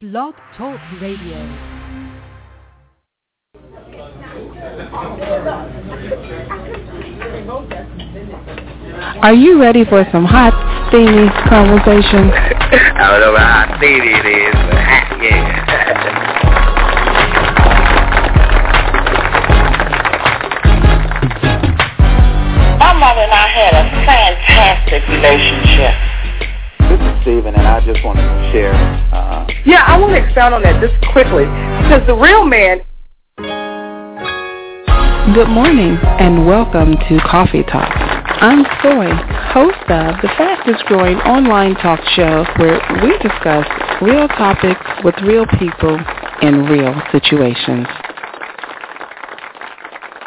Blog Talk Radio. Are you ready for some hot, steamy conversation? I don't know how steamy it is, but hot, yeah. My mother and I had a fantastic relationship. This Stephen, and I just want to share. Uh, Yeah, I want to expound on that just quickly because the real man Good morning and welcome to Coffee Talk. I'm Soy, host of the fastest growing online talk show where we discuss real topics with real people in real situations.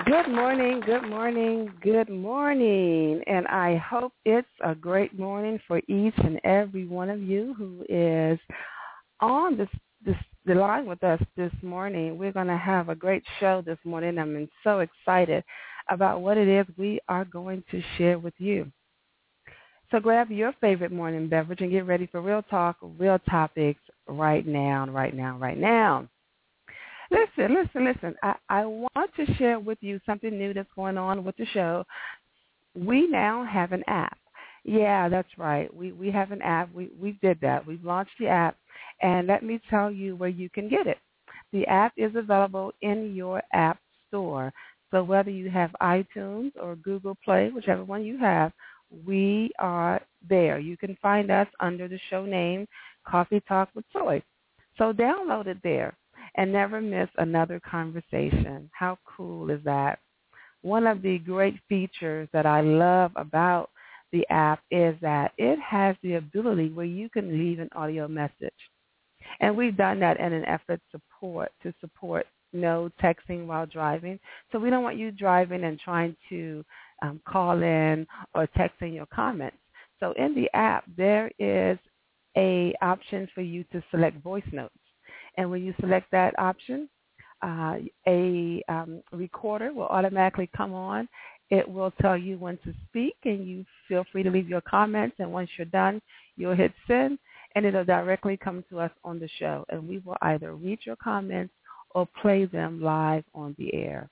Good morning, good morning, good morning. And I hope it's a great morning for each and every one of you who is on this, this the line with us this morning. We're going to have a great show this morning. I'm so excited about what it is we are going to share with you. So grab your favorite morning beverage and get ready for real talk, real topics right now, right now, right now. Listen, listen, listen. I, I want to share with you something new that's going on with the show. We now have an app. Yeah, that's right. We we have an app. We we did that. We've launched the app, and let me tell you where you can get it. The app is available in your app store. So whether you have iTunes or Google Play, whichever one you have, we are there. You can find us under the show name Coffee Talk with Soy. So download it there and never miss another conversation. How cool is that? One of the great features that I love about the app is that it has the ability where you can leave an audio message. And we've done that in an effort support to support no texting while driving. So we don't want you driving and trying to um, call in or texting your comments. So in the app, there is a option for you to select voice notes. And when you select that option, uh, a um, recorder will automatically come on. It will tell you when to speak, and you feel free to leave your comments. And once you're done, you'll hit send, and it'll directly come to us on the show. And we will either read your comments or play them live on the air.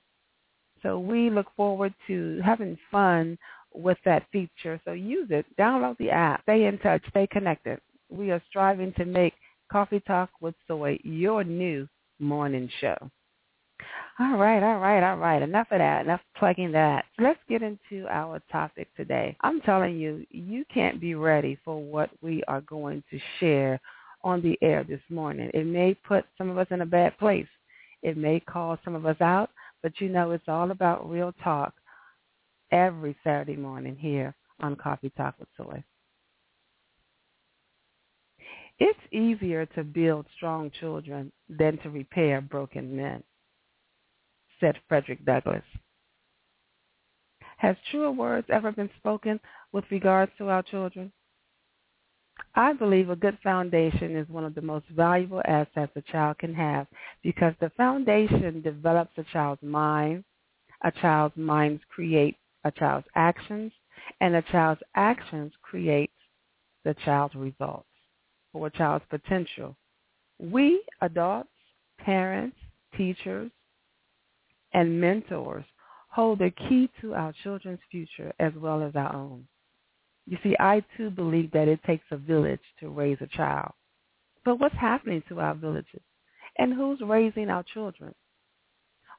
So we look forward to having fun with that feature. So use it. Download the app. Stay in touch. Stay connected. We are striving to make Coffee Talk with Soy your new morning show. All right, all right, all right. Enough of that. Enough plugging that. Let's get into our topic today. I'm telling you, you can't be ready for what we are going to share on the air this morning. It may put some of us in a bad place. It may call some of us out, but you know it's all about real talk every Saturday morning here on Coffee Talk with Soy. It's easier to build strong children than to repair broken men, said Frederick Douglass. Has truer words ever been spoken with regards to our children? I believe a good foundation is one of the most valuable assets a child can have because the foundation develops a child's mind, a child's minds create a child's actions, and a child's actions create the child's results or a child's potential. We adults, parents, teachers, and mentors hold the key to our children's future as well as our own. You see, I too believe that it takes a village to raise a child. But what's happening to our villages? And who's raising our children?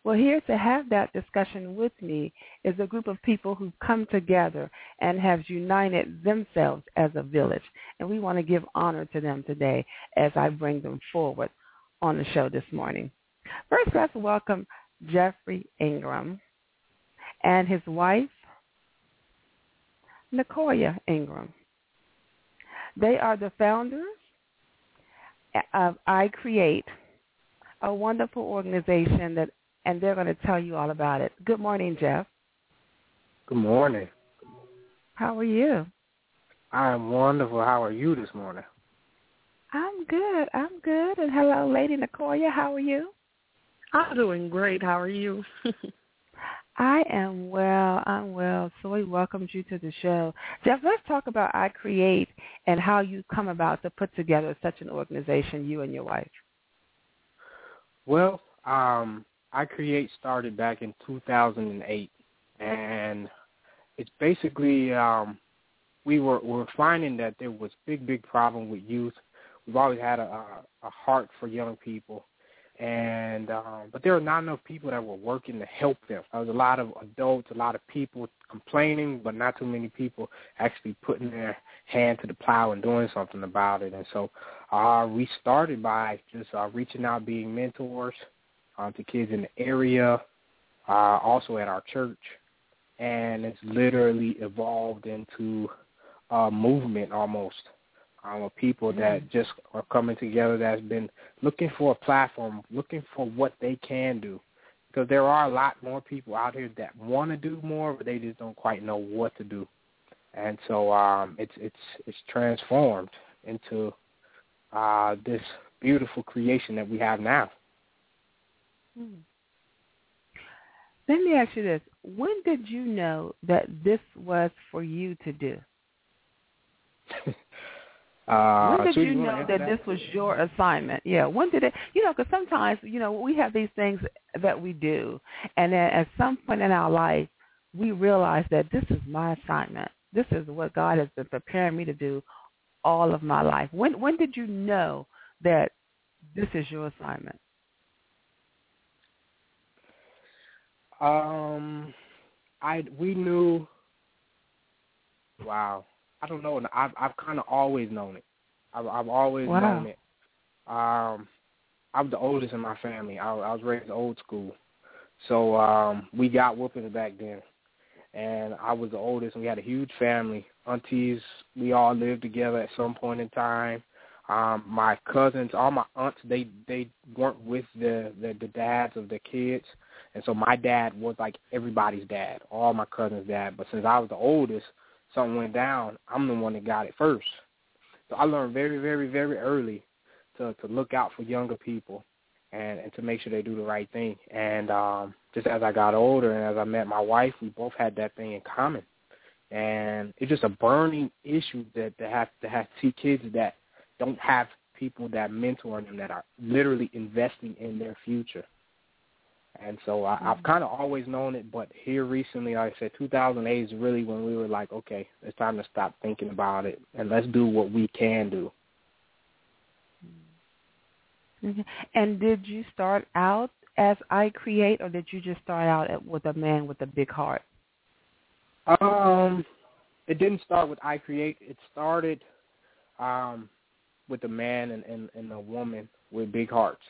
Well, here to have that discussion with me is a group of people who've come together and have united themselves as a village. And we want to give honor to them today as I bring them forward on the show this morning. First, let's welcome Geoffrey Ingram and his wife, Nicoya Ingram. They are the founders of I Create, a wonderful organization that, and they're going to tell you all about it. Good morning, Jeff. Good morning. How are you? I'm wonderful. How are you this morning? I'm good. I'm good. And hello, Lady Nicoya. How are you? I'm doing great. How are you? I am well. I'm well. So we welcomed you to the show. Jeff, let's talk about I Create and how you come about to put together such an organization, you and your wife. Well, um, I Create started back in 2008, and it's basically um, we were we were finding that there was big big problem with youth. We've always had a, a heart for young people, and um, but there are not enough people that were working to help them. There was a lot of adults, a lot of people complaining, but not too many people actually putting their hand to the plow and doing something about it. And so uh, we started by just uh, reaching out, being mentors um, to kids in the area, uh, also at our church, and it's literally evolved into a movement almost um, of people that just are coming together that's been looking for a platform, looking for what they can do. Because there are a lot more people out here that want to do more, but they just don't quite know what to do. And so um, it's it's it's transformed into uh, this beautiful creation that we have now. Hmm. Let me ask you this: When did you know that this was for you to do? Uh, when did so you wanna know answer that, this was your assignment? Yeah. When did it? You know, because sometimes you know we have these things that we do, and then at some point in our life, we realize that this is my assignment. This is what God has been preparing me to do all of my life. When when did you know that this is your assignment? Um, I we knew. Wow, I don't know. I've I've kind of always known it. I've I've always Wow. known it. Um, I'm the oldest in my family. I, I was raised old school, so um, we got whoopings back then. And I was the oldest, and we had a huge family. Aunties, we all lived together at some point in time. Um, my cousins, all my aunts, they they weren't with the, the the dads of the kids, and so my dad was like everybody's dad, all my cousins' dad. But since I was the oldest, something went down. I'm the one that got it first. So I learned very, very, very early to to look out for younger people and and to make sure they do the right thing. And um, just as I got older and as I met my wife, we both had that thing in common. And it's just a burning issue that to have to have two kids that don't have people that mentor them that are literally investing in their future. And so I, I've kind of always known it, but here recently, like I said, 2008 is really when we were like, okay, it's time to stop thinking about it and let's do what we can do. Mhm. And did you start out as I Create, or did you just start out at, with a man with a big heart? Um, it didn't start with I Create. It started um, with a man and, and, and a woman with big hearts.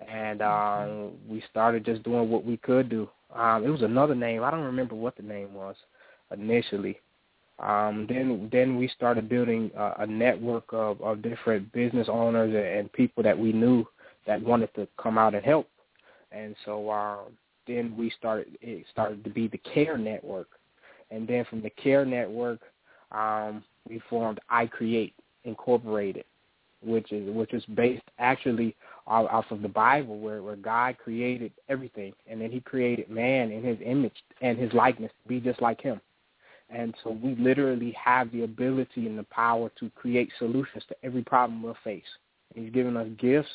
And um, we started just doing what we could do. Um, it was another name. I don't remember what the name was initially. Um, then then we started building a, a network of, of different business owners and, people that we knew that wanted to come out and help. And so um, then we started. It started to be the Care Network, and then from the Care Network, um, we formed I Create Incorporated, which is which is based actually off of the Bible, where where God created everything, and then He created man in His image and His likeness to be just like Him. And so we literally have the ability and the power to create solutions to every problem we'll face. And he's given us gifts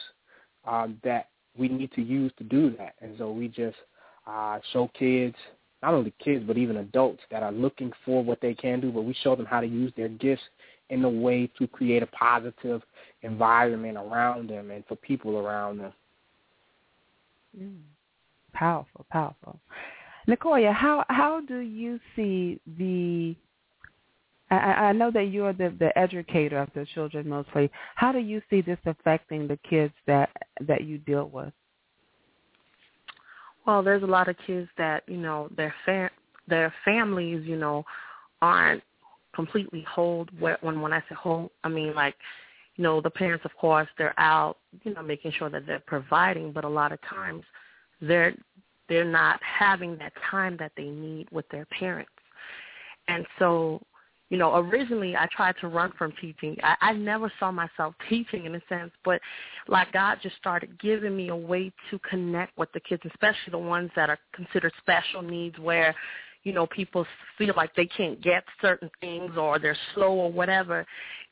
uh, that we need to use to do that. And so we just uh, show kids, not only kids, but even adults that are looking for what they can do, but we show them how to use their gifts in a way to create a positive environment around them and for people around them. Mm. Powerful, powerful. Nicoya, how how do you see the? I, I know that you're the the educator of the children mostly. How do you see this affecting the kids that that you deal with? Well, there's a lot of kids that you know their fa- their families, you know, aren't completely hold. When when I say hold, I mean like, you know, the parents, of course, they're out, you know, making sure that they're providing, but a lot of times they're they're not having that time that they need with their parents. And so, you know, originally I tried to run from teaching. I, I never saw myself teaching in a sense, but like God just started giving me a way to connect with the kids, especially the ones that are considered special needs where, you know, people feel like they can't get certain things or they're slow or whatever.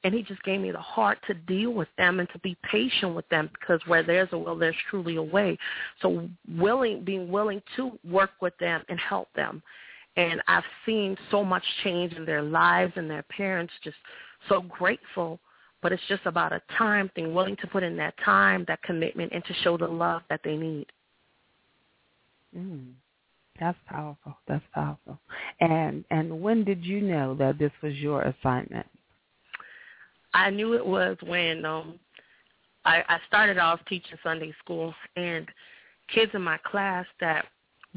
And he just gave me the heart to deal with them and to be patient with them because where there's a will, there's truly a way. So willing, being willing to work with them and help them and I've seen so much change in their lives and their parents just so grateful. But it's just about a time thing, willing to put in that time, that commitment, and to show the love that they need. Mm. That's powerful. That's powerful. And and when did you know that this was your assignment? I knew it was when um I, I started off teaching Sunday school and kids in my class that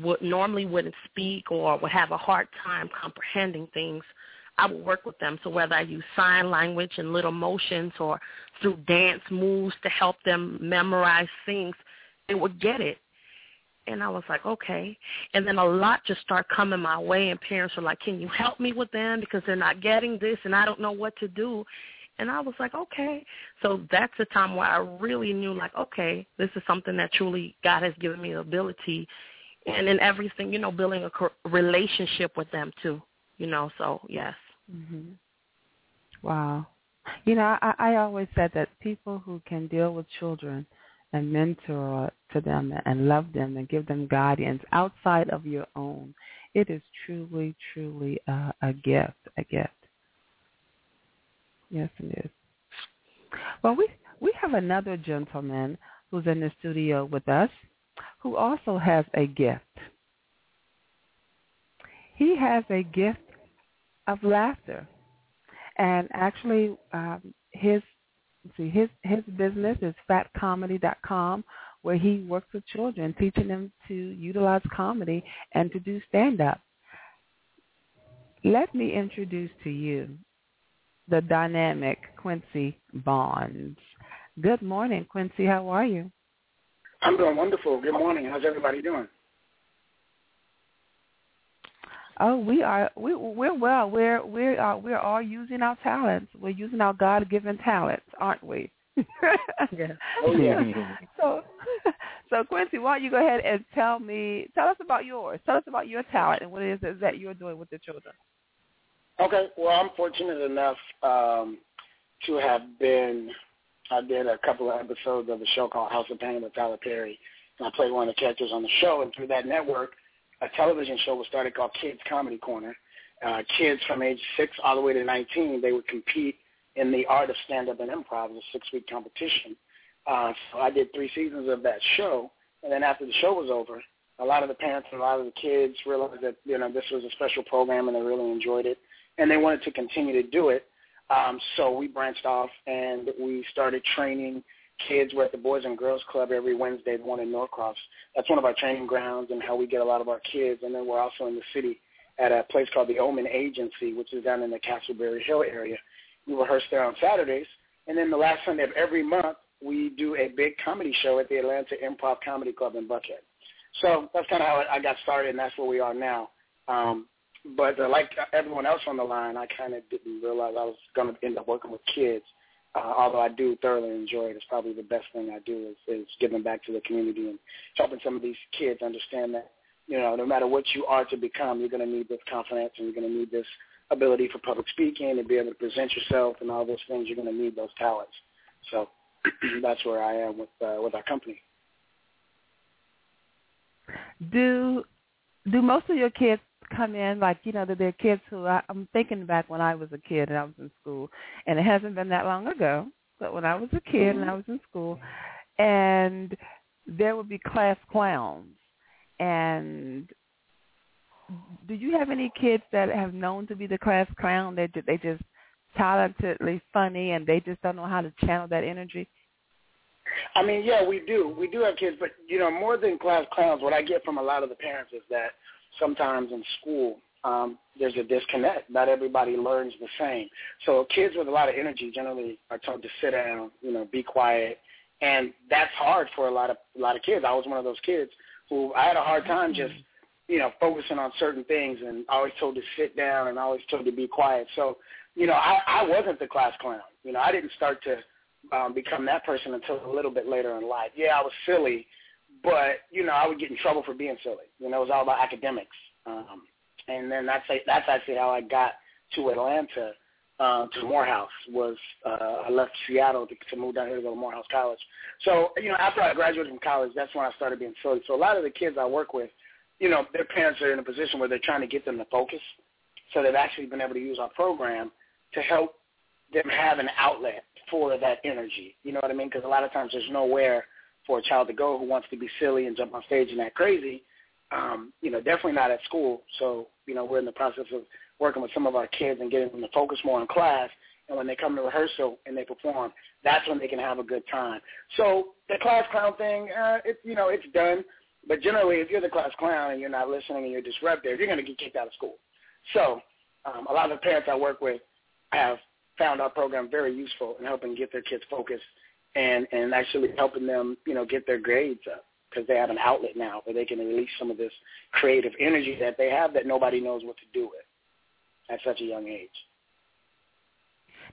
would normally wouldn't speak or would have a hard time comprehending things, I would work with them. So whether I use sign language and little motions or through dance moves to help them memorize things, they would get it. And I was like, okay. And then a lot just started coming my way, and parents were like, can you help me with them because they're not getting this, and I don't know what to do. And I was like, okay. So that's the time where I really knew, like, okay, this is something that truly God has given me the ability and in everything, you know, building a relationship with them too, you know. So yes. Mm-hmm. Wow. You know, I, I always said that people who can deal with children and mentor to them and love them and give them guidance outside of your own, it is truly, truly uh, a gift, a gift. Yes, it is. Well, we we have another gentleman who's in the studio with us who also has a gift. He has a gift of laughter, and actually, um, his see his his business is phatcomedy.com, where he works with children, teaching them to utilize comedy and to do stand up. Let me introduce to you the dynamic Quincy Bonds. Good morning, Quincy. How are you? I'm doing wonderful. Good morning. How's everybody doing? Oh, we are we we're well. We're we're uh, we're all using our talents. We're using our God given talents, aren't we? yeah. Oh yeah. so so Quincy, why don't you go ahead and tell me tell us about yours. Tell us about your talent and what it is that you're doing with the children. Okay. Well, I'm fortunate enough um, to have been I did a couple of episodes of a show called House of Payne with Tyler Perry, and I played one of the characters on the show. And through that network, a television show was started called Kids Comedy Corner. Uh, kids from age six all the way to 19, they would compete in the art of stand-up and improv, a six-week competition. Uh, so I did three seasons of that show, and then after the show was over, a lot of the parents and a lot of the kids realized that you know this was a special program and they really enjoyed it, and they wanted to continue to do it. Um, so we branched off and we started training kids. We're at the Boys and Girls Club every Wednesday, the one in Norcross. That's one of our training grounds and how we get a lot of our kids. And then we're also in the city at a place called the Omen Agency, which is down in the Castleberry Hill area. We rehearse there on Saturdays. And then the last Sunday of every month, we do a big comedy show at the Atlanta Improv Comedy Club in Buckhead. So that's kind of how I got started, and that's where we are now. Um, but uh, like everyone else on the line, I kind of didn't realize I was going to end up working with kids. Uh, although I do thoroughly enjoy it, it's probably the best thing I do is, is giving back to the community and helping some of these kids understand that you know no matter what you are to become, you're going to need this confidence and you're going to need this ability for public speaking and be able to present yourself and all those things. You're going to need those talents. So that's where I am with uh, with our company. Do do most of your kids come in like you know that they're kids who I, I'm thinking back when I was a kid and I was in school, and it hasn't been that long ago. But when I was a kid and I mm-hmm. was in school, and there would be class clowns, and do you have any kids that have known to be the class clown? They they just talentedly funny and they just don't know how to channel that energy. I mean, yeah, we do. We do have kids, but you know, more than class clowns, what I get from a lot of the parents is that sometimes in school um, there's a disconnect. Not everybody learns the same. So kids with a lot of energy generally are told to sit down, you know, be quiet, and that's hard for a lot of a lot of kids. I was one of those kids who I had a hard time just you know, focusing on certain things and always told to sit down and always told to be quiet. So, you know, I, I wasn't the class clown. You know, I didn't start to um, become that person until a little bit later in life. Yeah, I was silly, but you know, I would get in trouble for being silly. You know, it was all about academics. Um, and then that's that's actually how I got to Atlanta uh, to Morehouse. Was uh, I left Seattle to, to move down here to go to Morehouse College. So you know, after I graduated from college, that's when I started being silly. So a lot of the kids I work with, you know, their parents are in a position where they're trying to get them to focus. So they've actually been able to use our program to help them have an outlet for that energy. You know what I mean? Because a lot of times there's nowhere for a child to go who wants to be silly and jump on stage and act crazy. Um, you know, definitely not at school. So, you know, we're in the process of working with some of our kids and getting them to focus more on class. And when they come to rehearsal and they perform, that's when they can have a good time. So the class clown thing, uh, it, you know, it's done. But generally, if you're the class clown and you're not listening and you're disruptive, you're going to get kicked out of school. So um, a lot of the parents I work with have found our program very useful in helping get their kids focused and and actually helping them, you know, get their grades up because they have an outlet now where they can release some of this creative energy that they have that nobody knows what to do with at such a young age.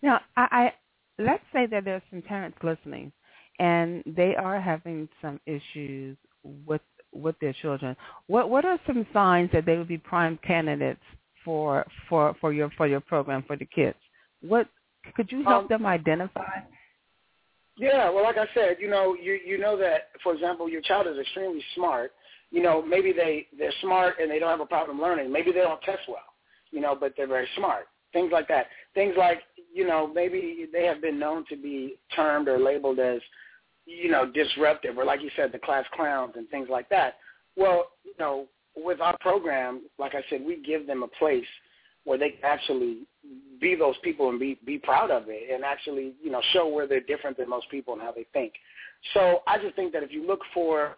Now, I, I let's say that there's some parents listening, and they are having some issues with with their children. What what are some signs that they would be prime candidates for for for your for your program for the kids? What could you help um, them identify? Yeah, well, like I said, you know, you you know that, for example, your child is extremely smart. You know, maybe they they're smart and they don't have a problem learning. Maybe they don't test well, you know, but they're very smart. Things like that. Things like, you know, maybe they have been known to be termed or labeled as, you know, disruptive, or like you said, the class clowns and things like that. Well, you know, with our program, like I said, we give them a place where they can actually be those people and be be proud of it and actually you know show where they're different than most people and how they think. So I just think that if you look for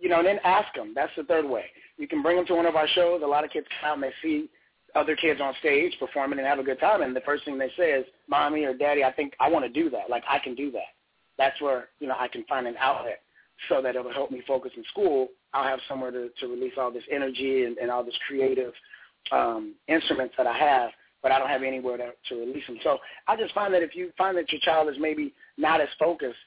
you know, and then ask them. That's the third way. You can bring them to one of our shows. A lot of kids come out and they see other kids on stage performing and have a good time, and the first thing they say is, "Mommy or Daddy, I think I want to do that. Like I can do that." That's where you know I can find an outlet so that it'll help me focus in school. I'll have somewhere to, to release all this energy and, and all this creative um, instruments that I have but I don't have anywhere to, to release them. So I just find that if you find that your child is maybe not as focused,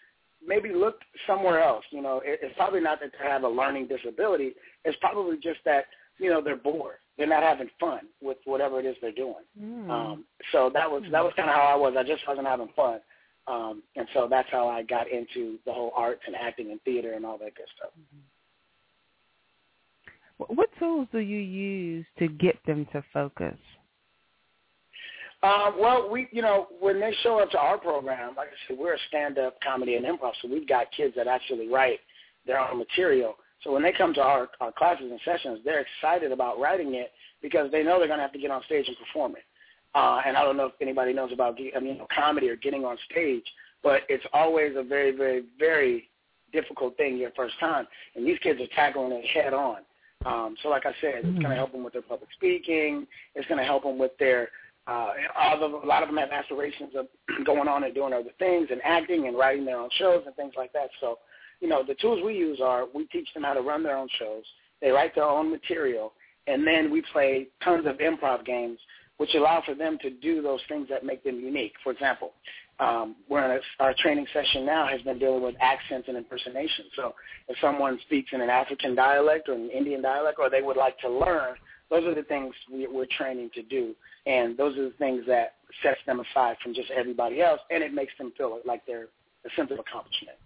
maybe look somewhere else. You know, it, it's probably not that they have a learning disability. It's probably just that you know they're bored. They're not having fun with whatever it is they're doing. Mm. Um, so that was that was kind of how I was. I just wasn't having fun. Um, and so that's how I got into the whole arts and acting and theater and all that good stuff. What tools do you use to get them to focus? Uh, well, we, you know, when they show up to our program, like I said, we're a stand-up comedy and improv, so we've got kids that actually write their own material. So when they come to our, our classes and sessions, they're excited about writing it because they know they're going to have to get on stage and perform it. Uh, and I don't know if anybody knows about I mean, comedy or getting on stage, but it's always a very, very, very difficult thing your first time. And these kids are tackling it head on. Um, so like I said, it's going to mm-hmm. help them with their public speaking. It's going to help them with their uh, a lot of them have aspirations of going on and doing other things and acting and writing their own shows and things like that. So, you know, the tools we use are we teach them how to run their own shows. They write their own material, and then we play tons of improv games, which allow for them to do those things that make them unique. For example, um, we're in our training session now has been dealing with accents and impersonation. So if someone speaks in an African dialect or an Indian dialect, or they would like to learn those are the things we, we're training to do, and those are the things that sets them aside from just everybody else, and it makes them feel like they're a sense of accomplishment.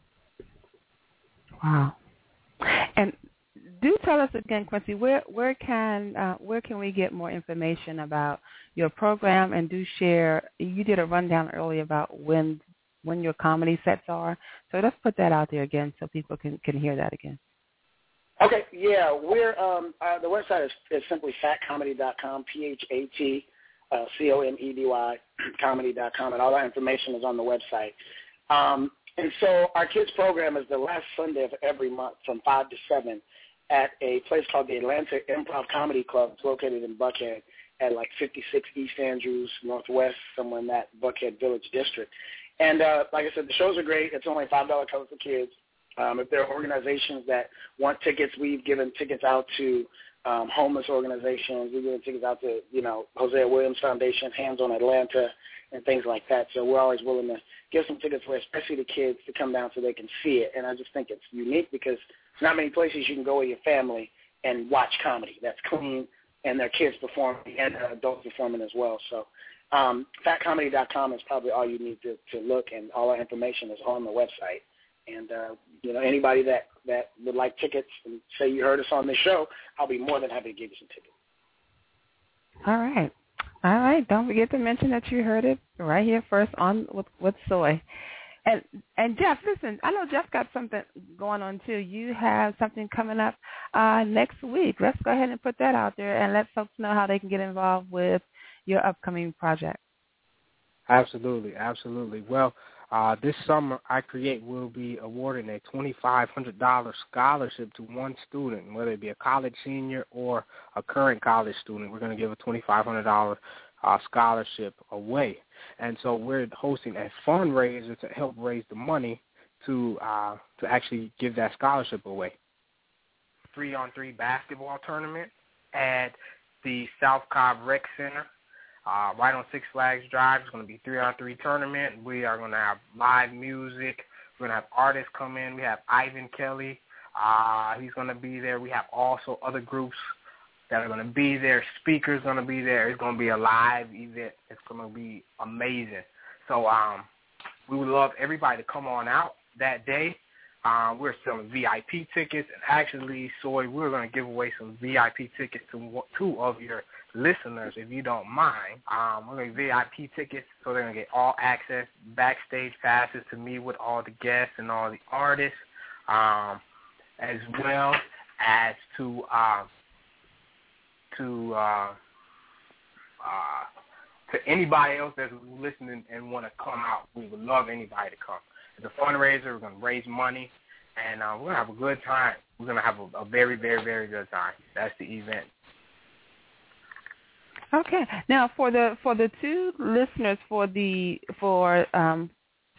Wow. And do tell us again, Quincy, where where can uh, where can we get more information about your program? And do share. You did a rundown earlier about when when your comedy sets are. So let's put that out there again so people can can hear that again. Okay, yeah, we're um, uh, the website is, is simply phatcomedy.com, p h a t uh, c o m e d y comedy.com, and all that information is on the website. Um, and so our kids program is the last Sunday of every month from five to seven at a place called the Atlanta Improv Comedy Club. It's located in Buckhead at like 56 East Andrews Northwest, somewhere in that Buckhead Village district. And uh, like I said, the shows are great. It's only five dollar cover for kids. Um, if there are organizations that want tickets, we've given tickets out to um, homeless organizations. We're giving tickets out to, you know, Hosea Williams Foundation, Hands on Atlanta, and things like that. So we're always willing to give some tickets away, especially the kids, to come down so they can see it. And I just think it's unique because there's not many places you can go with your family and watch comedy that's clean and their kids performing and their adults performing as well. So um, phatcomedy.com is probably all you need to, to look, and all our information is on the website. And uh, you know, anybody that that would like tickets and say you heard us on this show, I'll be more than happy to give you some tickets. All right. All right. Don't forget to mention that you heard it right here first on with with Soy. And and Jeff, listen, I know Jeff got something going on too. You have something coming up uh, next week. Let's go ahead and put that out there and let folks know how they can get involved with your upcoming project. Absolutely, absolutely. Well, uh, this summer, I Create will be awarding a $2,500 scholarship to one student, whether it be a college senior or a current college student. We're going to give a $2,500 uh, scholarship away. And so we're hosting a fundraiser to help raise the money to uh, to actually give that scholarship away. Three on three basketball tournament at the South Cobb Rec Center uh, right on Six Flags Drive. It's going to be three on three tournament. We are going to have live music. We're going to have artists come in. We have Ivan Kelly. Uh, he's going to be there. We have also other groups that are going to be there. Speakers going to be there. It's going to be a live event. It's going to be amazing. So um, we would love everybody to come on out that day. Um, we're selling VIP tickets, and actually, Soy, we're going to give away some VIP tickets to two of your listeners, if you don't mind. Um, we're going to VIP tickets, so they're going to get all access, backstage passes to meet with all the guests and all the artists, um, as well as to uh, to uh, uh, to anybody else that's listening and want to come out. We would love anybody to come. It's a fundraiser. We're going to raise money, and uh, we're going to have a good time. We're going to have a, a very, very, very good time. That's the event. Okay. Now for the for the two listeners for the for um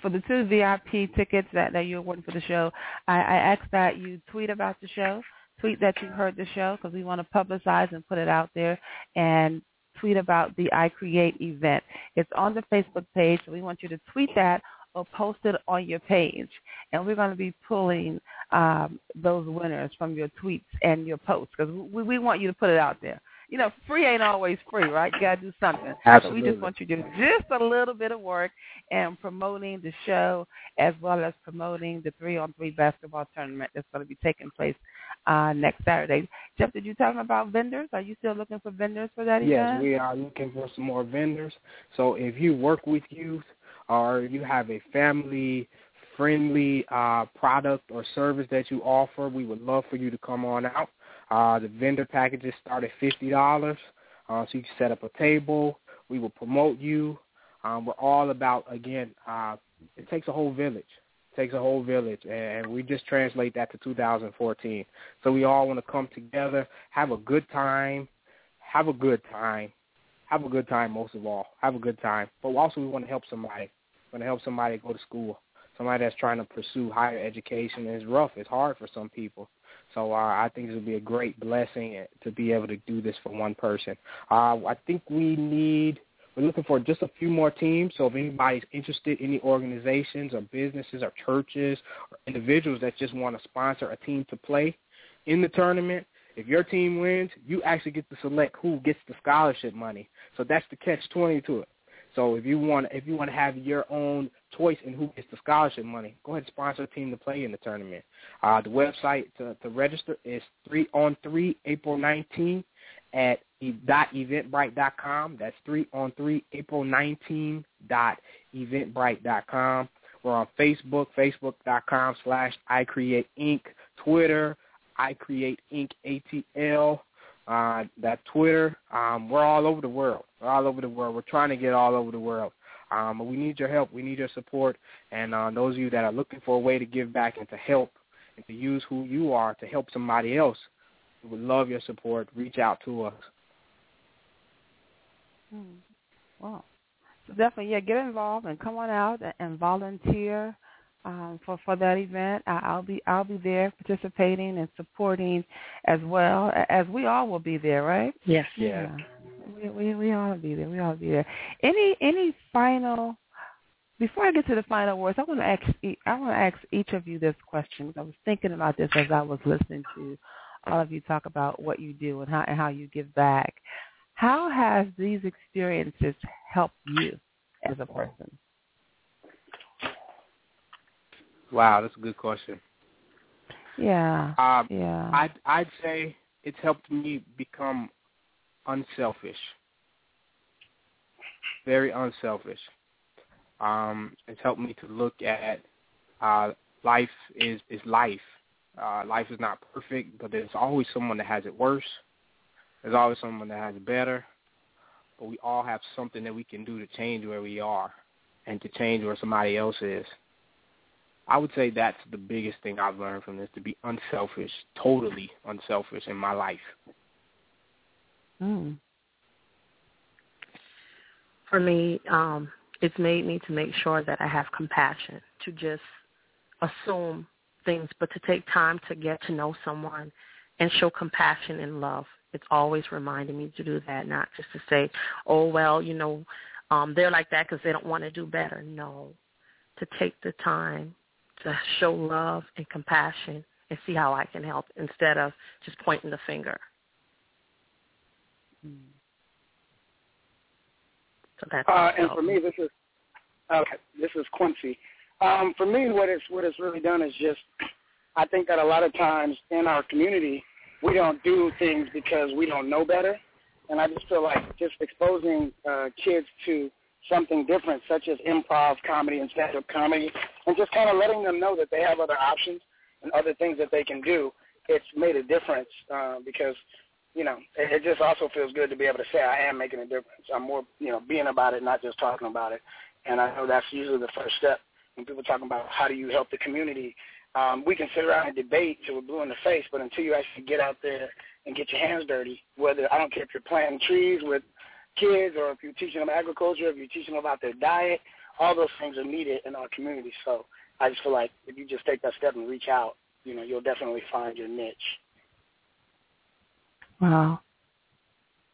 for the two VIP tickets that, that you're awarding for the show, I, I ask that you tweet about the show, tweet that you heard the show because we want to publicize and put it out there, and tweet about the I Create event. It's on the Facebook page, so we want you to tweet that or post it on your page. And we're going to be pulling um, those winners from your tweets and your posts because we, we want you to put it out there you know, free ain't always free, right? You got to do something. Absolutely. So we just want you to do just a little bit of work and promoting the show as well as promoting the three-on-three basketball tournament that's going to be taking place uh, next Saturday. Jeff, did you talk about vendors? Are you still looking for vendors for that yes, event? we are looking for some more vendors. So if you work with youth or you have a family friendly uh, product or service that you offer, we would love for you to come on out. Uh, the vendor packages start at fifty dollars, uh, so you can set up a table. We will promote you. Um, we're all about again. Uh, it takes a whole village. It takes a whole village, and we just translate that to 2014. So we all want to come together, have a good time, have a good time, have a good time. Most of all, have a good time. But also, we want to help somebody. Want to help somebody go to school. Somebody that's trying to pursue higher education. It's rough. It's hard for some people. So uh, I think this would be a great blessing to be able to do this for one person. Uh, I think we need we're looking for just a few more teams. So if anybody's interested, any organizations or businesses or churches or individuals that just want to sponsor a team to play in the tournament, if your team wins, you actually get to select who gets the scholarship money. So that's the catch twenty to it. So if you want if you want to have your own choice in who gets the scholarship money, go ahead and sponsor a team to play in the tournament. Uh, the website to, to register is three on three April 19 at dot eventbrite.com. That's three on three April 19 dot eventbrite.com. We're on Facebook, facebook.com slash I Create Inc. Twitter, I Create Inc. ATL uh, that Twitter. Um, we're all over the world. We're all over the world. We're trying to get all over the world. Um, but we need your help. We need your support. And uh, those of you that are looking for a way to give back and to help and to use who you are to help somebody else, we would love your support. Reach out to us. Hmm. Wow. So definitely, yeah, get involved and come on out and volunteer um, for for that event. I, I'll be I'll be there participating and supporting as well as we all will be there, right? Yes. Yeah. We we we all be there. We all be there. Any any final before I get to the final words, I want to ask I want to ask each of you this question. I was thinking about this as I was listening to all of you talk about what you do and how and how you give back. How has these experiences helped you as a person? Wow, that's a good question. Yeah. Um, Yeah. I'd I'd say it's helped me become unselfish. Very unselfish. Um, it's helped me to look at uh, life is is life. Uh, life is not perfect, but there's always someone that has it worse. There's always someone that has it better. But we all have something that we can do to change where we are and to change where somebody else is. I would say that's the biggest thing I've learned from this, to be unselfish, totally unselfish in my life. Mm. For me, um, it's made me to make sure that I have compassion, to just assume things, but to take time to get to know someone and show compassion and love. It's always reminding me to do that, not just to say, oh, well, you know, um, they're like that because they don't want to do better. No, to take the time to show love and compassion and see how I can help instead of just pointing the finger. So that's Uh, and for me, this is okay. This is Quincy. Um, for me, what it's what it's really done is just I think that a lot of times in our community we don't do things because we don't know better, and I just feel like just exposing uh, kids to something different, such as improv comedy and stand-up comedy, and just kind of letting them know that they have other options and other things that they can do. It's made a difference uh, because you know, it, it just also feels good to be able to say I am making a difference. I'm more, you know, being about it, not just talking about it. And I know that's usually the first step when people talk about how do you help the community. Um, we can sit around and debate till we're blue in the face, but until you actually get out there and get your hands dirty, whether I don't care if you're planting trees with kids or if you're teaching them agriculture, if you're teaching them about their diet, all those things are needed in our community. So I just feel like if you just take that step and reach out, you know, you'll definitely find your niche. Wow.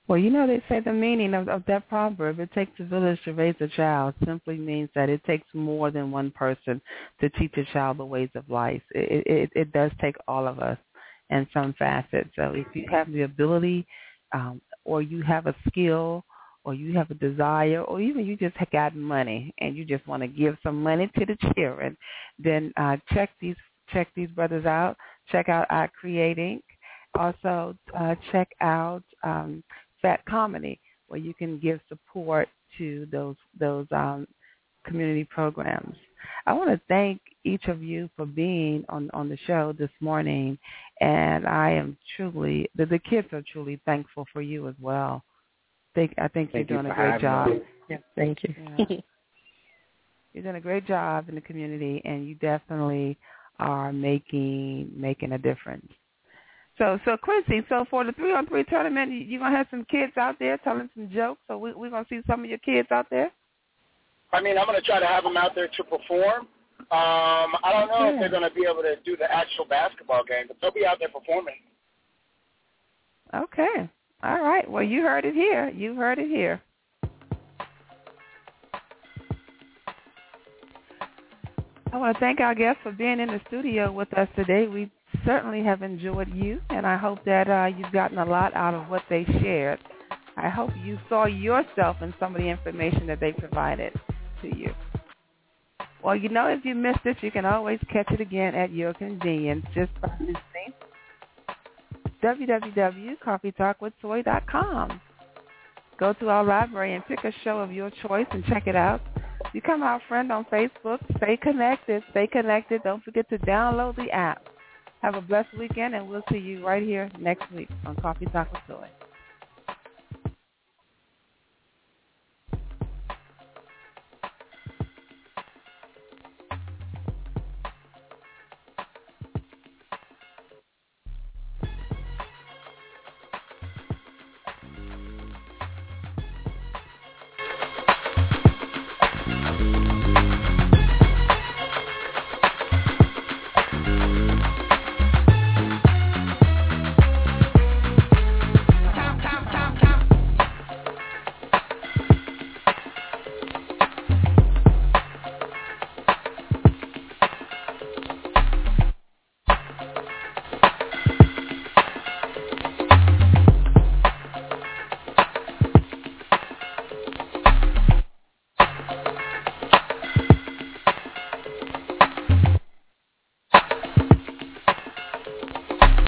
Well, you know they say the meaning of, of that proverb, it takes a village to raise a child, simply means that it takes more than one person to teach a child the ways of life. It, it, it does take all of us in some facets. So if you have the ability um, or you have a skill or you have a desire or even you just got money and you just want to give some money to the children, then uh, check these check these brothers out. Check out I Create Inc. Also, uh, check out um, Phat Comedy, where you can give support to those those um, community programs. I want to thank each of you for being on on the show this morning, and I am truly the, the kids are truly thankful for you as well. Think I think Thank you're you doing a great job. me. Yeah, thank you. Yeah. You're doing a great job in the community, and you definitely are making making a difference. So, so Quincy, so for the three on three tournament, you, you gonna have some kids out there telling some jokes. So we we're gonna see some of your kids out there. I mean, I'm going to try to have them out there to perform. Um, I don't know if they're going to be able to do the actual basketball game, but they'll be out there performing. Okay. All right. Well, you heard it here. You heard it here. I want to thank our guests for being in the studio with us today. We certainly have enjoyed you, and I hope that uh, you've gotten a lot out of what they shared. I hope you saw yourself in some of the information that they provided to you. Well, you know, if you missed it, you can always catch it again at your convenience just by visiting www.coffeetalkwithsoy.com. Go to our library and pick a show of your choice and check it out. Become our friend on Facebook. Stay connected. Stay connected. Don't forget to download the app. Have a blessed weekend, and we'll see you right here next week on Coffee Talk with Soy.